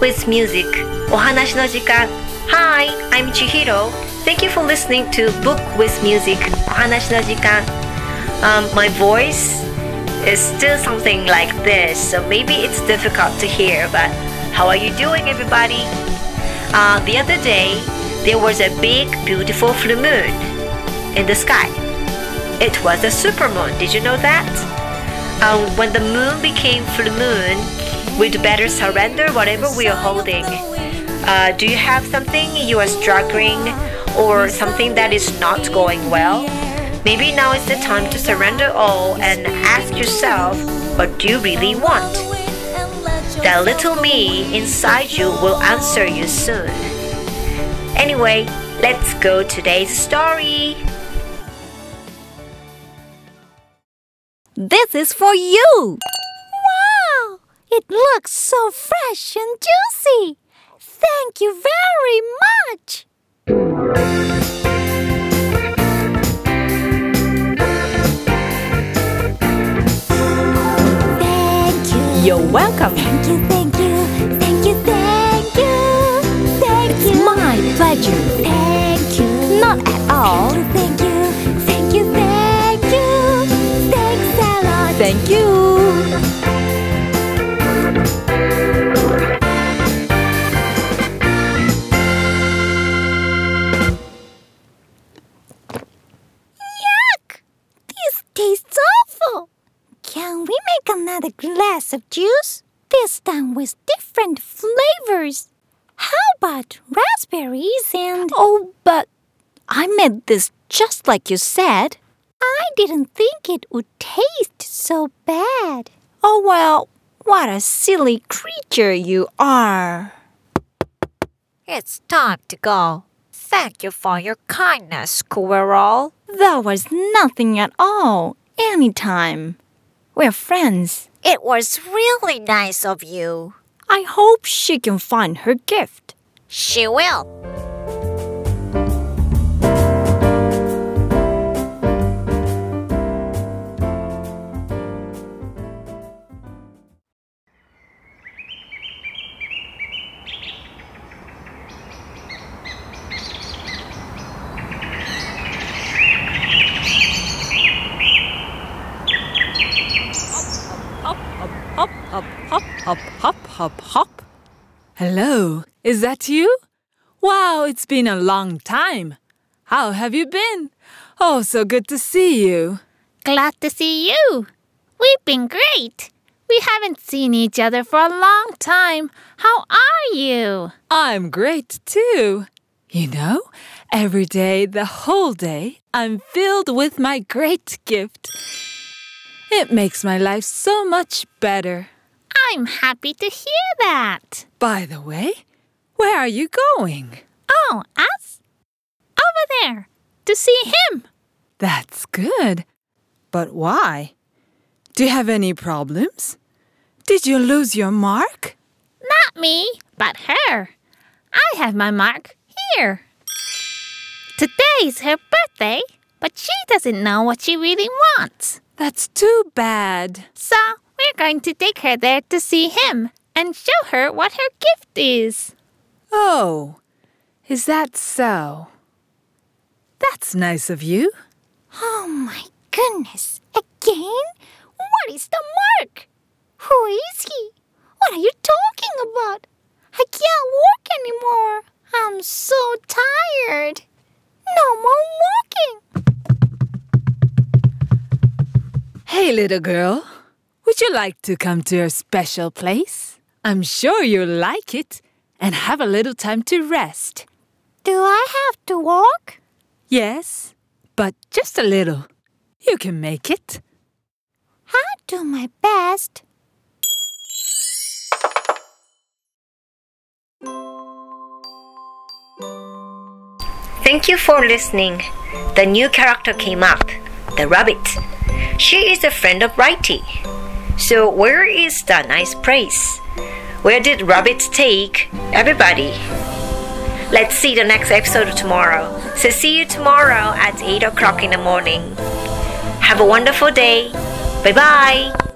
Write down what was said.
with Music お話の時間 Hi, I'm Chihiro. Thank you for listening to Book with Music お話の時間 um, My voice is still something like this, so maybe it's difficult to hear, but how are you doing, everybody? Uh, the other day, there was a big, beautiful full moon in the sky. It was a supermoon. Did you know that? Um, when the moon became full moon, we'd better surrender whatever we are holding. Uh, do you have something you are struggling or something that is not going well? Maybe now is the time to surrender all and ask yourself, what do you really want? That little me inside you will answer you soon. Anyway, let's go today's story. This is for you! It looks so fresh and juicy! Thank you very much! Thank you! You're welcome. Thank you, thank you, thank you, thank you, thank It's you. my pleasure. Tastes awful. Can we make another glass of juice? This time with different flavors. How about raspberries and. Oh, but I made this just like you said. I didn't think it would taste so bad. Oh, well, what a silly creature you are. It's time to go. Thank you for your kindness, squirrel. That was nothing at all. Anytime. We're friends. It was really nice of you. I hope she can find her gift. She will. Hop, hop. Hello, is that you? Wow, it's been a long time. How have you been? Oh, so good to see you. Glad to see you. We've been great. We haven't seen each other for a long time. How are you? I'm great too. You know, every day, the whole day, I'm filled with my great gift. It makes my life so much better. I'm happy to hear that. By the way, where are you going? Oh, us? Over there. To see him. That's good. But why? Do you have any problems? Did you lose your mark? Not me, but her. I have my mark here. Today's her birthday, but she doesn't know what she really wants. That's too bad. So we're going to take her there to see him and show her what her gift is. Oh, is that so? That's nice of you. Oh my goodness. Again? What is the mark? Who is he? What are you talking about? I can't walk anymore. I'm so tired. No more walking. Hey, little girl. Would you like to come to a special place? I'm sure you'll like it and have a little time to rest. Do I have to walk? Yes, but just a little. You can make it. I'll do my best. Thank you for listening. The new character came up, the rabbit. She is a friend of Righty. So where is the nice place? Where did rabbit take everybody? Let's see the next episode tomorrow. So see you tomorrow at 8 o'clock in the morning. Have a wonderful day. Bye bye.